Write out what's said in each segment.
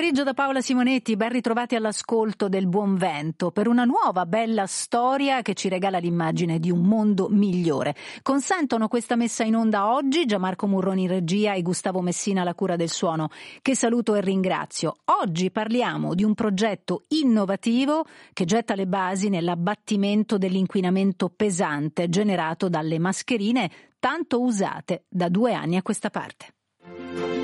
Pomeriggio da Paola Simonetti, ben ritrovati all'ascolto del Buon Vento per una nuova bella storia che ci regala l'immagine di un mondo migliore. Consentono questa messa in onda oggi Gianmarco Murroni in regia e Gustavo Messina alla cura del suono, che saluto e ringrazio. Oggi parliamo di un progetto innovativo che getta le basi nell'abbattimento dell'inquinamento pesante generato dalle mascherine tanto usate da due anni a questa parte.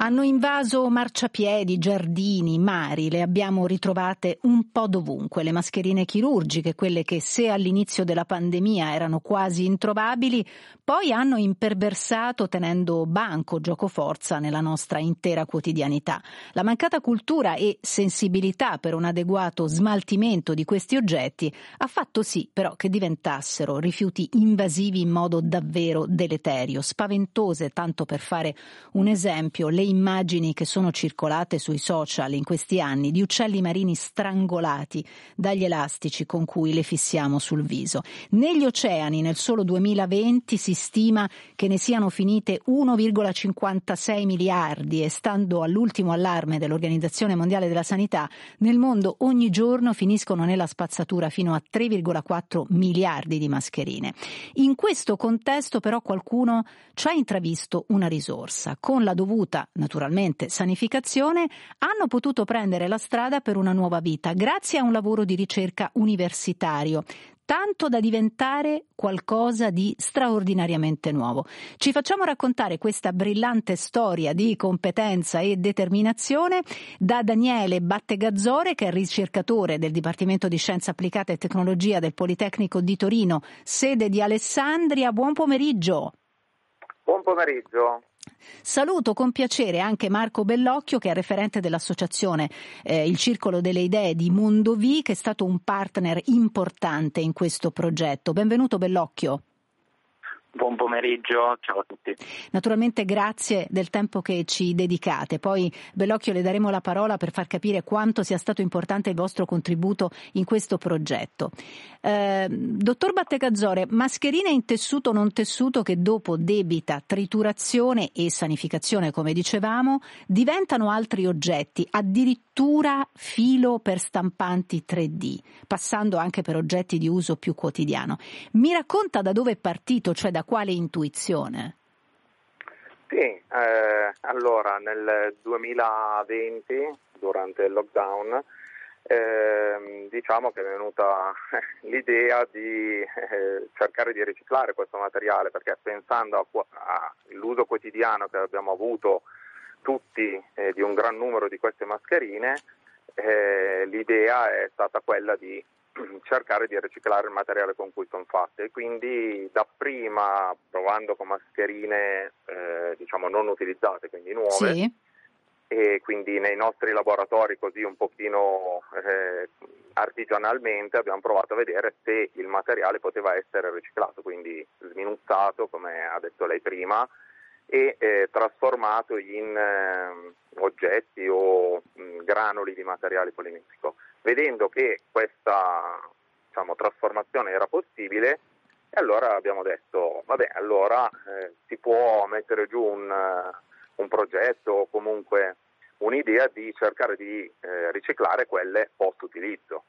Hanno invaso marciapiedi, giardini, mari, le abbiamo ritrovate un po' dovunque. Le mascherine chirurgiche, quelle che se all'inizio della pandemia erano quasi introvabili, poi hanno imperversato tenendo banco, gioco forza nella nostra intera quotidianità. La mancata cultura e sensibilità per un adeguato smaltimento di questi oggetti ha fatto sì però che diventassero rifiuti invasivi in modo davvero deleterio, spaventose, tanto per fare un esempio, le immagini che sono circolate sui social in questi anni di uccelli marini strangolati dagli elastici con cui le fissiamo sul viso. Negli oceani nel solo 2020 si stima che ne siano finite 1,56 miliardi e stando all'ultimo allarme dell'Organizzazione Mondiale della Sanità, nel mondo ogni giorno finiscono nella spazzatura fino a 3,4 miliardi di mascherine. In questo contesto però qualcuno ci ha intravisto una risorsa. Con la dovuta naturalmente sanificazione, hanno potuto prendere la strada per una nuova vita grazie a un lavoro di ricerca universitario tanto da diventare qualcosa di straordinariamente nuovo. Ci facciamo raccontare questa brillante storia di competenza e determinazione da Daniele Battegazzore, che è ricercatore del Dipartimento di Scienza Applicata e Tecnologia del Politecnico di Torino, sede di Alessandria. Buon pomeriggio. Buon pomeriggio. Saluto con piacere anche Marco Bellocchio che è referente dell'associazione eh, Il Circolo delle Idee di Mondovì che è stato un partner importante in questo progetto. Benvenuto Bellocchio. Buon pomeriggio, ciao a tutti. Naturalmente grazie del tempo che ci dedicate. Poi Bellocchio le daremo la parola per far capire quanto sia stato importante il vostro contributo in questo progetto. Eh, dottor Battecazzore, mascherine in tessuto o non tessuto che dopo debita triturazione e sanificazione, come dicevamo, diventano altri oggetti, addirittura filo per stampanti 3D, passando anche per oggetti di uso più quotidiano. Mi racconta da dove è partito, cioè da quale intuizione? Sì, eh, allora nel 2020, durante il lockdown, eh, diciamo che è venuta l'idea di eh, cercare di riciclare questo materiale perché pensando all'uso quotidiano che abbiamo avuto tutti eh, di un gran numero di queste mascherine, eh, l'idea è stata quella di cercare di riciclare il materiale con cui sono fatte e quindi dapprima provando con mascherine eh, diciamo non utilizzate, quindi nuove. Sì. E quindi nei nostri laboratori così un pochino eh, artigianalmente abbiamo provato a vedere se il materiale poteva essere riciclato, quindi sminuzzato come ha detto lei prima e eh, trasformato in eh, oggetti o mh, granuli di materiale polimerico vedendo che questa diciamo, trasformazione era possibile, allora abbiamo detto, vabbè, allora eh, si può mettere giù un, uh, un, progetto o comunque un'idea di cercare di eh, riciclare quelle post utilizzo.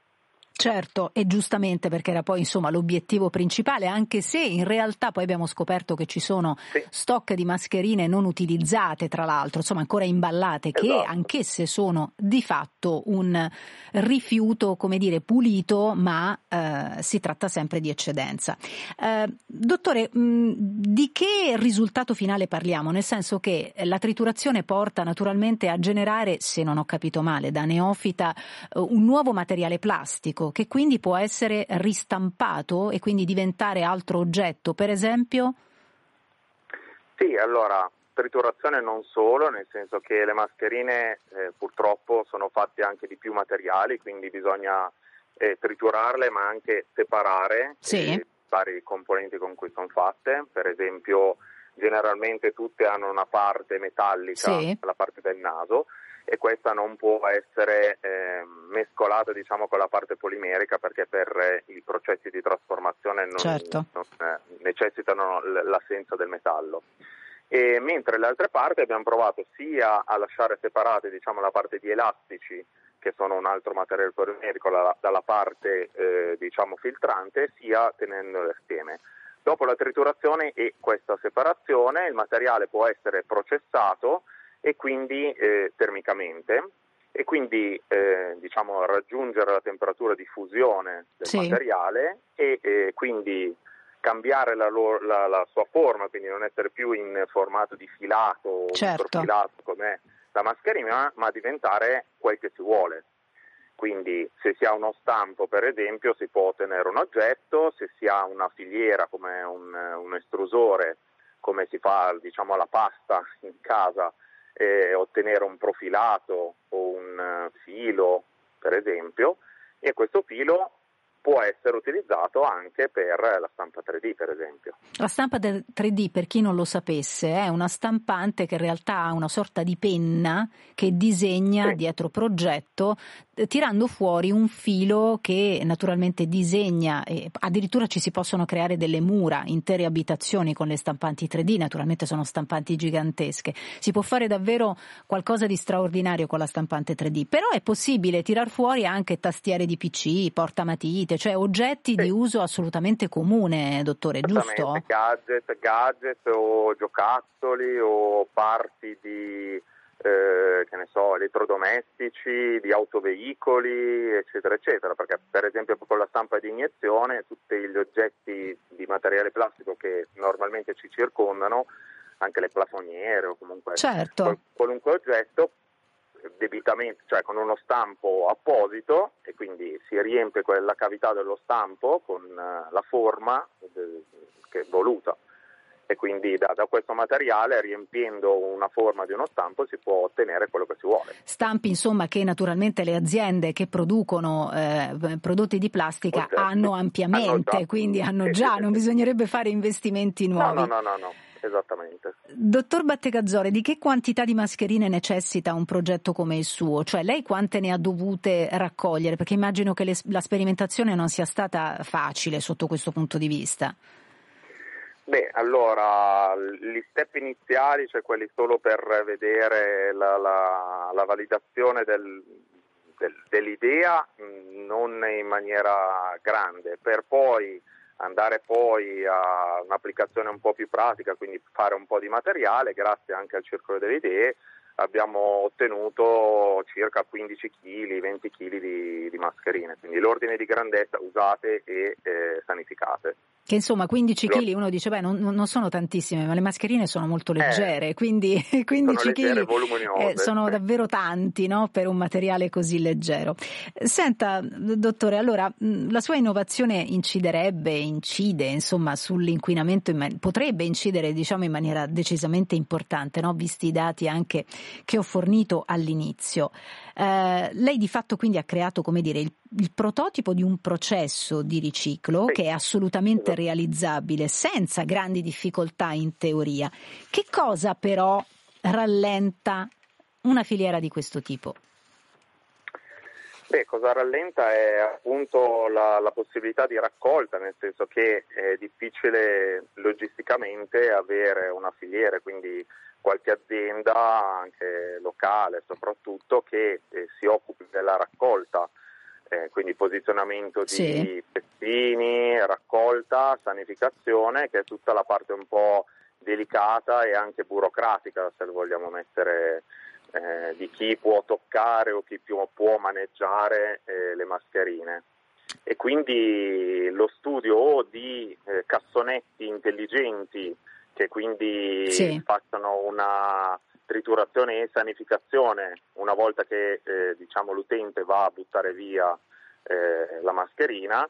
Certo, e giustamente perché era poi insomma l'obiettivo principale, anche se in realtà poi abbiamo scoperto che ci sono sì. stock di mascherine non utilizzate, tra l'altro, insomma ancora imballate, esatto. che anch'esse sono di fatto un rifiuto, come dire, pulito, ma eh, si tratta sempre di eccedenza. Eh, dottore, mh, di che risultato finale parliamo? Nel senso che la triturazione porta naturalmente a generare, se non ho capito male, da neofita, eh, un nuovo materiale plastico che quindi può essere ristampato e quindi diventare altro oggetto, per esempio? Sì, allora triturazione non solo, nel senso che le mascherine eh, purtroppo sono fatte anche di più materiali, quindi bisogna eh, triturarle ma anche separare sì. i vari componenti con cui sono fatte, per esempio generalmente tutte hanno una parte metallica, sì. la parte del naso, e questa non può essere eh, mescolata diciamo, con la parte polimerica perché per eh, i processi di trasformazione non, certo. non eh, necessitano l'assenza del metallo. E mentre le altre parti abbiamo provato sia a lasciare separate diciamo, la parte di elastici che sono un altro materiale polimerico la, dalla parte eh, diciamo, filtrante sia tenendole assieme. Dopo la triturazione e questa separazione il materiale può essere processato e quindi eh, termicamente e quindi eh, diciamo, raggiungere la temperatura di fusione del sì. materiale e eh, quindi cambiare la, loro, la, la, sua forma, quindi non essere più in formato di filato certo. o profilato come la mascherina, ma diventare quel che si vuole. Quindi se si ha uno stampo, per esempio, si può ottenere un oggetto, se si ha una filiera come un, un estrusore, come si fa diciamo, la pasta in casa, eh, ottenere un profilato o un filo, per esempio, e questo filo può essere utilizzato anche per la stampa 3D, per esempio. La stampa 3D, per chi non lo sapesse, è una stampante che in realtà ha una sorta di penna che disegna sì. dietro progetto, tirando fuori un filo che naturalmente disegna, e addirittura ci si possono creare delle mura, intere abitazioni con le stampanti 3D, naturalmente sono stampanti gigantesche. Si può fare davvero qualcosa di straordinario con la stampante 3D, però è possibile tirar fuori anche tastiere di PC, portamatite, cioè oggetti sì. di uso assolutamente comune, dottore, giusto? Gadget, gadget o giocattoli o parti di eh, che ne so, elettrodomestici, di autoveicoli, eccetera, eccetera, perché per esempio con la stampa di iniezione tutti gli oggetti di materiale plastico che normalmente ci circondano, anche le plafoniere o comunque certo. qualunque oggetto, debitamente, cioè con uno stampo apposito e quindi si riempie la cavità dello stampo con la forma che è voluta e quindi da, da, questo materiale riempiendo una forma di uno stampo si può ottenere quello che si vuole. Stampi insomma che naturalmente le aziende che producono eh, prodotti di plastica Oggetti. hanno ampiamente, hanno quindi hanno già, non bisognerebbe fare investimenti nuovi. No, no, no, no, no. Esattamente. Dottor Battegazzore, di che quantità di mascherine necessita un progetto come il suo? Cioè lei quante ne ha dovute raccogliere? Perché immagino che le, la sperimentazione non sia stata facile sotto questo punto di vista. Beh, allora, gli step iniziali, cioè quelli solo per vedere la, la, la validazione del, del, dell'idea, non in maniera grande, per poi andare poi a un'applicazione un po' più pratica, quindi fare un po' di materiale, grazie anche al Circolo delle Idee, abbiamo ottenuto circa 15 kg, 20 kg di, di mascherine, quindi l'ordine di grandezza usate e eh, sanificate. Che insomma 15 kg uno dice beh non, non, sono tantissime ma le mascherine sono molto leggere eh, quindi 15 kg eh, sono davvero tanti no, per un materiale così leggero. Senta dottore allora la sua innovazione inciderebbe, incide insomma sull'inquinamento, potrebbe incidere diciamo in maniera decisamente importante no? visti i dati anche che ho fornito all'inizio. Eh, lei di fatto quindi ha creato come dire il, il prototipo di un processo di riciclo sì. che è assolutamente realizzabile senza grandi difficoltà in teoria. Che cosa però rallenta una filiera di questo tipo? Beh, cosa rallenta è appunto la, la, possibilità di raccolta, nel senso che è difficile logisticamente avere una filiera, quindi qualche azienda, anche locale soprattutto, che eh, si occupi della raccolta, eh, quindi posizionamento di sì. pezini, raccolta, sanificazione, che è tutta la parte un po' delicata e anche burocratica, se vogliamo mettere eh, di chi può toccare o chi può, può maneggiare eh, le mascherine. E quindi lo studio o di eh, cassonetti intelligenti che quindi sì. facciano una triturazione e sanificazione una volta che eh, diciamo, l'utente va a buttare via eh, la mascherina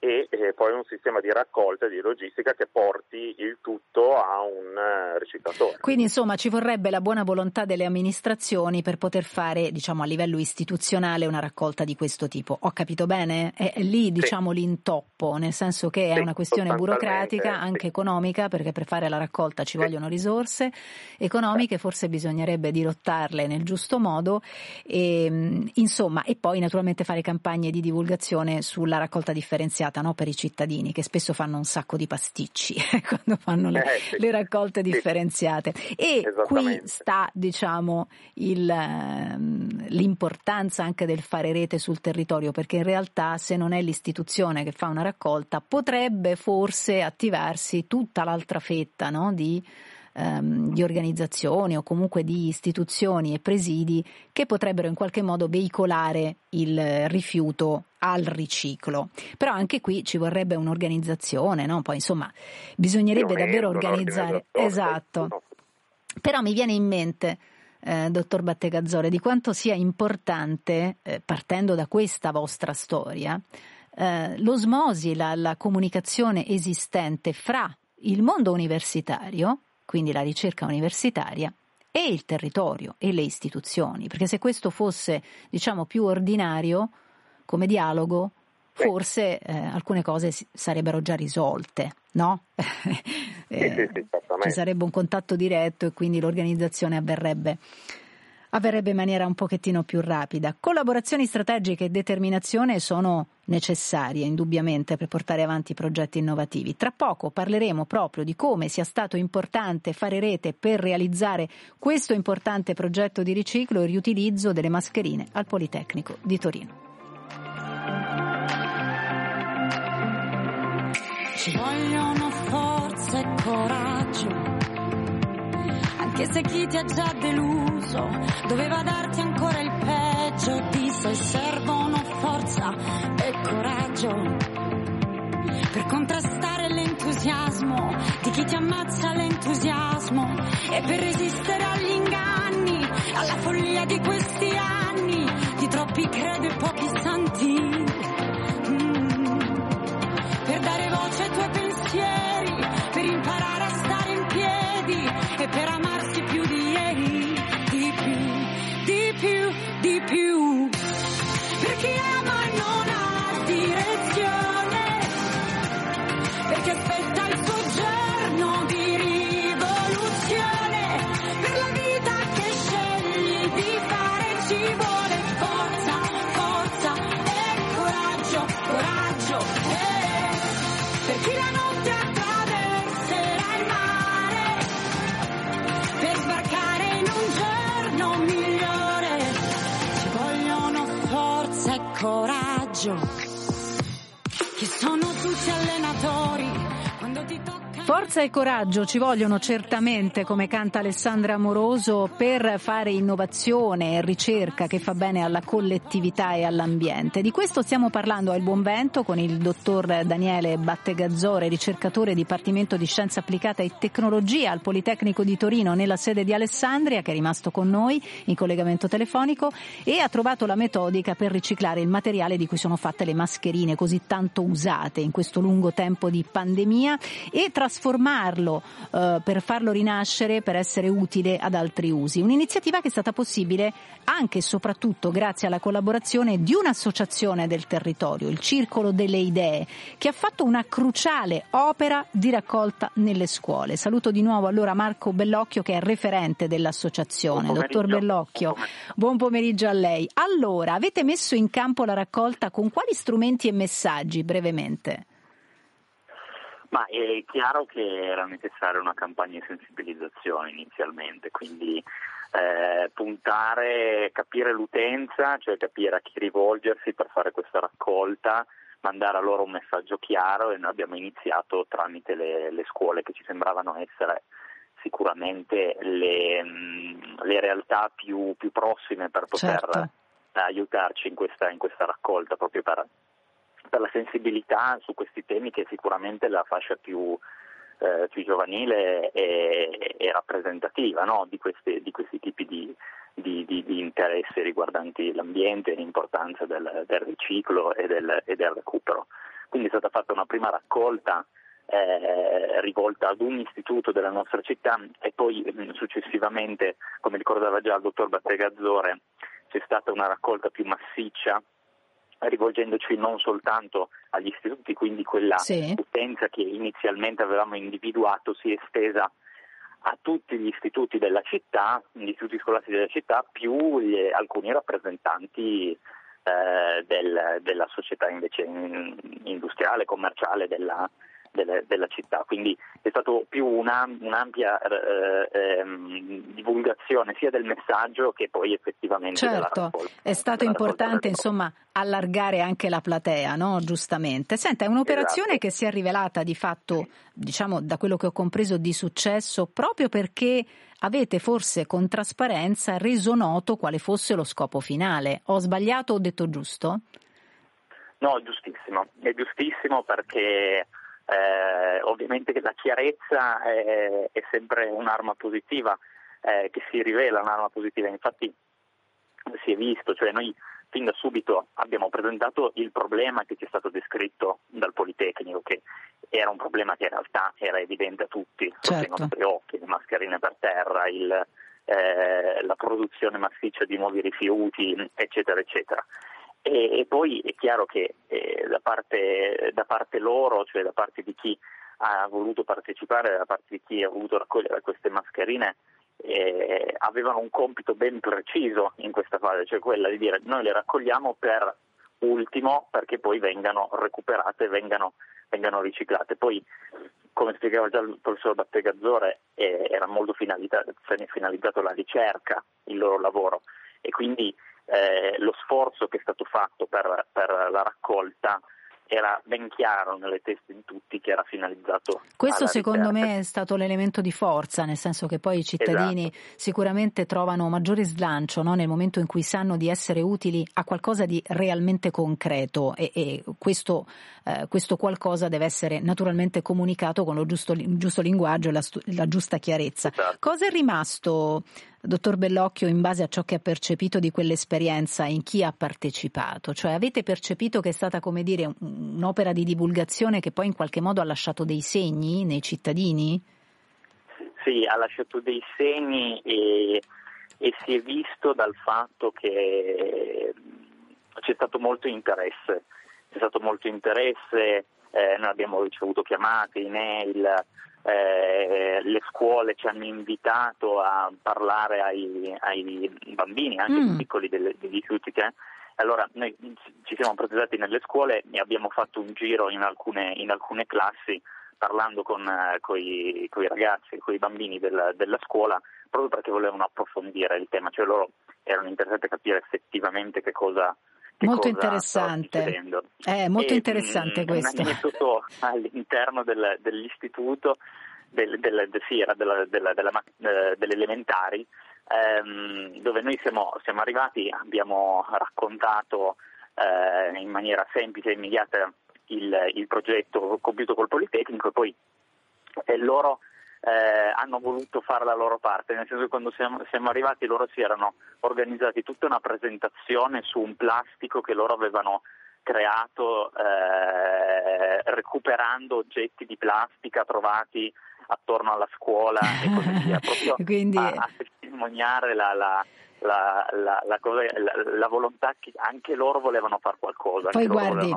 e eh, poi un sistema di raccolta e di logistica che porti il tutto a un eh, riciclatore. Quindi insomma ci vorrebbe la buona volontà delle amministrazioni per poter fare diciamo a livello istituzionale una raccolta di questo tipo. Ho capito bene? È lì diciamo sì. l'intoppo, nel senso che è sì, una questione burocratica, anche sì. economica, perché per fare la raccolta ci vogliono risorse economiche, forse bisognerebbe dirottarle nel giusto modo e insomma e poi naturalmente fare campagne di divulgazione sulla raccolta differenziata sbagliata no? per i cittadini che spesso fanno un sacco di pasticci quando fanno le, eh, sì. le raccolte sì. differenziate. E qui sta diciamo, il, ehm, l'importanza anche del fare rete sul territorio, perché in realtà se non è l'istituzione che fa una raccolta potrebbe forse attivarsi tutta l'altra fetta no? di ehm, di organizzazioni o comunque di istituzioni e presidi che potrebbero in qualche modo veicolare il rifiuto al riciclo. Però anche qui ci vorrebbe un'organizzazione, no? Poi insomma bisognerebbe davvero organizzare. Esatto. Però mi viene in mente eh, dottor Battegazzore, di quanto sia importante, eh, partendo da questa vostra storia, eh, l'osmosi, la, la comunicazione esistente fra il mondo universitario quindi la ricerca universitaria, e il territorio e le istituzioni, perché se questo fosse, diciamo, più ordinario come dialogo, forse eh, alcune cose sarebbero già risolte, no? eh, ci sarebbe un contatto diretto e quindi l'organizzazione avverrebbe avverrebbe in maniera un pochettino più rapida. Collaborazioni strategiche e determinazione sono necessarie indubbiamente per portare avanti progetti innovativi. Tra poco parleremo proprio di come sia stato importante fare rete per realizzare questo importante progetto di riciclo e riutilizzo delle mascherine al Politecnico di Torino. Ci vogliono forza e coraggio che se chi ti ha già deluso doveva darti ancora il peggio disse servono forza e coraggio per contrastare l'entusiasmo di chi ti ammazza l'entusiasmo e per resistere agli inganni alla follia di questi anni. Di troppi credo e Deep, più, di più. Perché amare Forza e coraggio ci vogliono certamente, come canta Alessandra Amoroso, per fare innovazione e ricerca che fa bene alla collettività e all'ambiente. Di questo stiamo parlando al Buon Vento con il dottor Daniele Battegazzore, ricercatore Dipartimento di Scienza Applicata e Tecnologia al Politecnico di Torino nella sede di Alessandria, che è rimasto con noi in collegamento telefonico e ha trovato la metodica per riciclare il materiale di cui sono fatte le mascherine così tanto usate in questo lungo tempo di pandemia e trasformare trasformarlo eh, per farlo rinascere, per essere utile ad altri usi. Un'iniziativa che è stata possibile anche e soprattutto grazie alla collaborazione di un'associazione del territorio, il Circolo delle Idee, che ha fatto una cruciale opera di raccolta nelle scuole. Saluto di nuovo allora Marco Bellocchio che è referente dell'associazione. Dottor Bellocchio, buon pomeriggio a lei. Allora, avete messo in campo la raccolta con quali strumenti e messaggi brevemente? Ma è chiaro che era necessaria una campagna di sensibilizzazione inizialmente, quindi eh, puntare, capire l'utenza, cioè capire a chi rivolgersi per fare questa raccolta, mandare a loro un messaggio chiaro e noi abbiamo iniziato tramite le, le scuole che ci sembravano essere sicuramente le, mm, le realtà più, più, prossime per poter certo. aiutarci in questa, in questa raccolta, proprio per per la sensibilità su questi temi che sicuramente la fascia più, eh, più giovanile è, è rappresentativa no? di, questi, di, questi, tipi di, di, di, interessi riguardanti l'ambiente e l'importanza del, del riciclo e del, e del, recupero. quindi è stata fatta una prima raccolta eh, rivolta ad un istituto della nostra città e poi mh, successivamente, come ricordava già il dottor Battegazzore, c'è stata una raccolta più massiccia rivolgendoci non soltanto agli istituti, quindi quella sì. utenza che inizialmente avevamo individuato si è estesa a tutti gli istituti della città, gli istituti scolastici della città, più gli, alcuni rappresentanti eh, del, della società invece industriale, commerciale della, delle, della città, quindi è stato più una, un'ampia eh, ehm, divulgazione sia del messaggio che poi effettivamente certo, raccolta. È stato importante insomma allargare anche la platea, no? giustamente. Senta, è un'operazione esatto. che si è rivelata di fatto, diciamo da quello che ho compreso, di successo proprio perché avete forse con trasparenza reso noto quale fosse lo scopo finale. Ho sbagliato o ho detto giusto? No, è giustissimo, è giustissimo perché eh, ovviamente la chiarezza è, è, sempre un'arma positiva, eh, che si rivela un'arma positiva, infatti si è visto, cioè noi fin da subito abbiamo presentato il problema che ci è stato descritto dal Politecnico, che era un problema che in realtà era evidente a tutti, certo. i nostri occhi, le mascherine per terra, il, eh, la produzione massiccia di nuovi rifiuti, eccetera, eccetera. E, e poi è chiaro che eh, da, parte, da, parte, loro, cioè da parte di chi ha voluto partecipare, da parte di chi ha voluto raccogliere queste mascherine, eh, avevano un compito ben preciso in questa fase, cioè quella di dire noi le raccogliamo per ultimo perché poi vengano recuperate vengano, vengano, riciclate. Poi, come spiegava già il professor Battegazzore, eh, era molto finalizzato, finalizzato alla ricerca il loro lavoro e quindi eh, lo sforzo che è stato fatto per, per la raccolta era ben chiaro nelle teste di tutti che era finalizzato. Questo secondo ricerca. me è stato l'elemento di forza, nel senso che poi i cittadini esatto. sicuramente trovano maggiore slancio no? nel momento in cui sanno di essere utili a qualcosa di realmente concreto e, e questo, eh, questo, qualcosa deve essere naturalmente comunicato con lo giusto, giusto linguaggio e la, la, giusta chiarezza. Esatto. Cosa è rimasto Dottor Bellocchio, in base a ciò che ha percepito di quell'esperienza, in chi ha partecipato? Cioè avete percepito che è stata, come dire, un'opera di divulgazione che poi in qualche modo ha lasciato dei segni nei cittadini? Sì, ha lasciato dei segni e, e si è visto dal fatto che c'è stato molto interesse, c'è stato molto interesse, eh, noi abbiamo ricevuto chiamate, email, eh, le scuole ci hanno invitato a parlare ai, ai bambini, anche mm. piccoli delle, degli istituti. Eh? Allora noi ci siamo presentati nelle scuole e abbiamo fatto un giro in alcune, in alcune classi parlando con eh, i ragazzi, con i bambini del, della scuola, proprio perché volevano approfondire il tema, cioè loro erano interessati a capire effettivamente che cosa, molto interessante. È molto e, interessante mh, questo. Tutto all'interno del, dell'istituto, del, del, sì, della, della, della, eh, delle elementari, ehm, dove noi siamo, siamo, arrivati, abbiamo raccontato eh, in maniera semplice e immediata il, il progetto compiuto col Politecnico e poi eh, loro eh, hanno voluto fare la loro parte, nel senso che quando siamo, siamo, arrivati loro si erano organizzati tutta una presentazione su un plastico che loro avevano creato eh, recuperando oggetti di plastica trovati attorno alla scuola e così via, proprio Quindi... a, a testimoniare la, la la, la, la, cosa, la, volontà che anche loro volevano fare qualcosa. Poi guardi,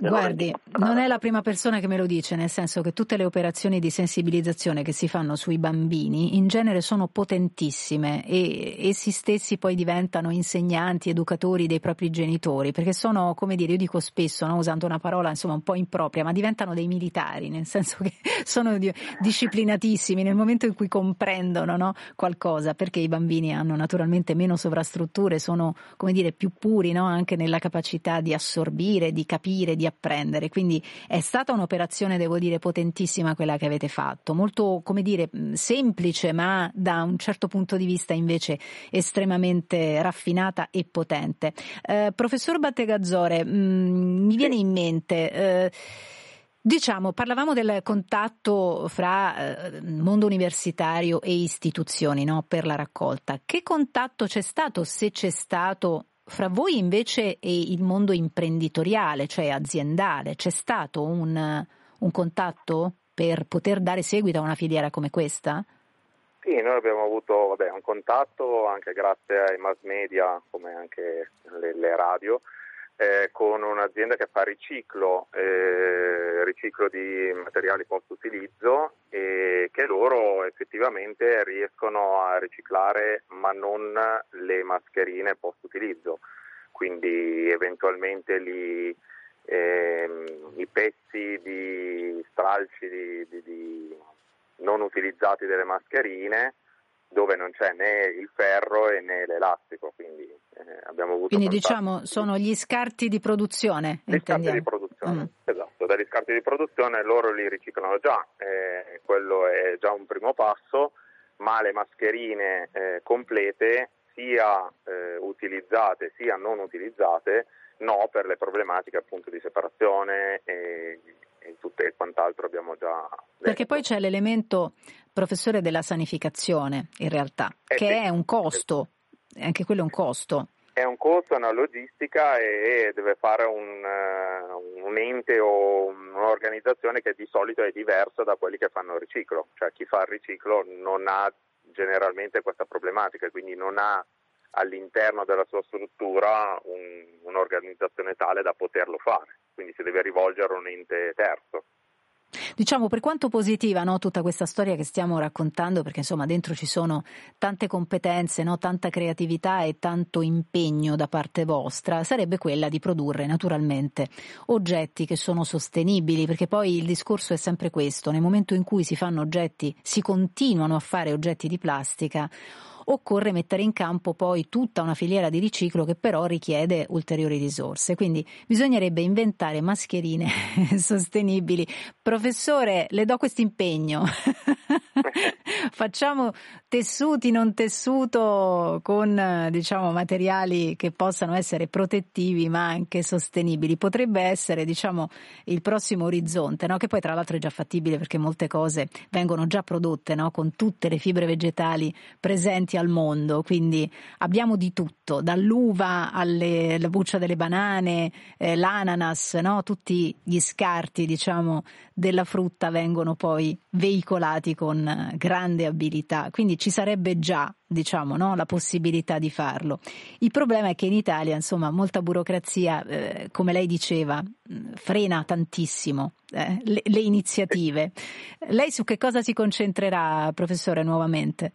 guardi non è la prima persona che me lo dice, nel senso che tutte le operazioni di sensibilizzazione che si fanno sui bambini in genere sono potentissime e essi stessi poi diventano insegnanti, educatori dei propri genitori, perché sono, come dire, io dico spesso, no, usando una parola insomma un po' impropria, ma diventano dei militari, nel senso che sono disciplinatissimi nel momento in cui comprendono no, qualcosa, perché i bambini hanno naturalmente meno meno sovrastrutture, sono come dire più puri no? anche nella capacità di assorbire, di capire, di apprendere. Quindi è stata un'operazione, devo dire, potentissima quella che avete fatto, molto come dire semplice, ma da un certo punto di vista invece estremamente raffinata e potente. Eh, professor Battegazzore, mh, mi viene in mente. Eh, Diciamo, parlavamo del contatto fra eh, mondo universitario e istituzioni no? per la raccolta. Che contatto c'è stato, se c'è stato, fra voi invece e il mondo imprenditoriale, cioè aziendale, c'è stato un, un contatto per poter dare seguito a una filiera come questa? Sì, noi abbiamo avuto vabbè, un contatto anche grazie ai mass media come anche le, le radio eh, con un'azienda che fa riciclo, eh, riciclo di materiali post utilizzo e che loro effettivamente riescono a riciclare ma non le mascherine post utilizzo, quindi eventualmente li, ehm, i pezzi di stralci di, di, di non utilizzati delle mascherine dove non c'è né il ferro né l'elastico, abbiamo avuto Quindi diciamo sono gli scarti di produzione, Gli scarti di produzione, mm. esatto, dagli scarti di produzione loro li riciclano già, eh, quello è già un primo passo, ma le mascherine eh, complete sia eh, utilizzate sia non utilizzate no per le problematiche appunto di separazione e, e tutto e quant'altro abbiamo già detto. Perché poi c'è l'elemento, professore, della sanificazione in realtà, eh che sì. è un costo, anche quello è un costo. È un costo, è una logistica e deve fare un, uh, un ente o un'organizzazione che di solito è diversa da quelli che fanno il riciclo, cioè chi fa il riciclo non ha generalmente questa problematica, quindi non ha all'interno della sua struttura un, un'organizzazione tale da poterlo fare, quindi si deve rivolgere a un ente terzo. Diciamo per quanto positiva no, tutta questa storia che stiamo raccontando, perché insomma dentro ci sono tante competenze, no, tanta creatività e tanto impegno da parte vostra, sarebbe quella di produrre naturalmente oggetti che sono sostenibili, perché poi il discorso è sempre questo, nel momento in cui si fanno oggetti, si continuano a fare oggetti di plastica, occorre mettere in campo poi tutta una filiera di riciclo che però richiede ulteriori risorse. Quindi bisognerebbe inventare mascherine sostenibili. Professore, le do questo impegno. Facciamo tessuti non tessuto con diciamo materiali che possano essere protettivi ma anche sostenibili. Potrebbe essere diciamo il prossimo orizzonte, no? che poi tra l'altro è già fattibile perché molte cose vengono già prodotte no? con tutte le fibre vegetali presenti al mondo, quindi abbiamo di tutto, dall'uva alla buccia delle banane, eh, l'ananas, no? tutti gli scarti diciamo della frutta vengono poi veicolati con grande abilità, quindi ci sarebbe già diciamo, no? la possibilità di farlo. Il problema è che in Italia, insomma, molta burocrazia, eh, come lei diceva, frena tantissimo eh, le, le iniziative. Lei su che cosa si concentrerà, professore, nuovamente?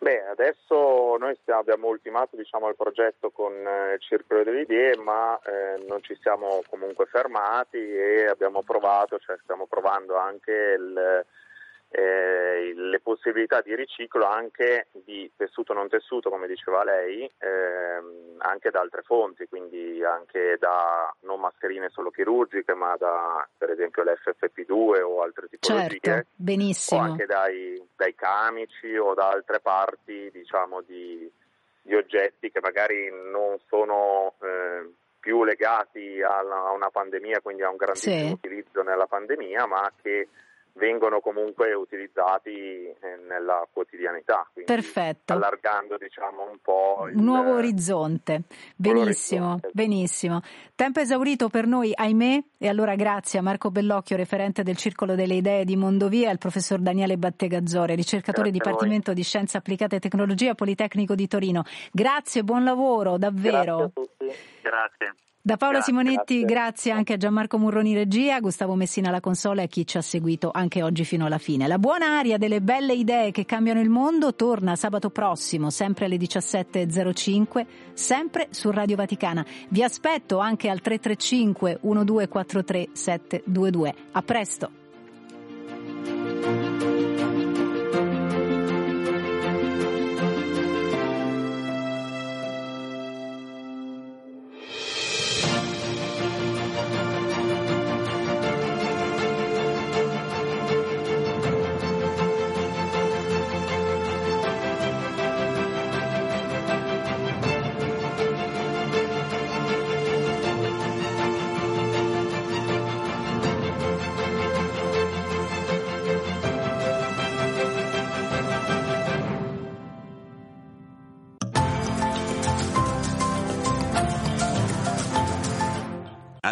Beh, adesso noi stiamo, abbiamo ultimato diciamo, il progetto con eh, il Circolo delle Idee, ma eh, non ci siamo comunque fermati e abbiamo provato, cioè stiamo provando anche il, eh, le possibilità di riciclo anche di tessuto non tessuto, come diceva lei, ehm, anche da altre fonti, quindi anche da non mascherine solo chirurgiche, ma da per esempio l'FFP2 o altre tipologie, certo, benissimo. o anche dai, dai, camici o da altre parti diciamo, di, di, oggetti che magari non sono eh, più legati alla, a una pandemia, quindi a un grandissimo sì. utilizzo nella pandemia, ma che vengono comunque utilizzati eh, nella quotidianità, Perfetto. allargando diciamo un po' il nuovo orizzonte. Benissimo, orizzonte. benissimo. Tempo esaurito per noi, ahimè, e allora grazie a Marco Bellocchio, referente del Circolo delle Idee di Mondovia, e al professor Daniele Battegazzore, ricercatore grazie Dipartimento di Scienze Applicate e Tecnologia Politecnico di Torino. Grazie, buon lavoro, davvero. Grazie a tutti. Grazie. Da Paola Grazie, Simonetti, grazie. grazie anche a Gianmarco Murroni Regia, Gustavo Messina alla console e a chi ci ha seguito anche oggi fino alla fine. La buona aria delle belle idee che cambiano il mondo torna sabato prossimo, sempre alle 17.05, sempre su Radio Vaticana. Vi aspetto anche al 335 1243 722. A presto!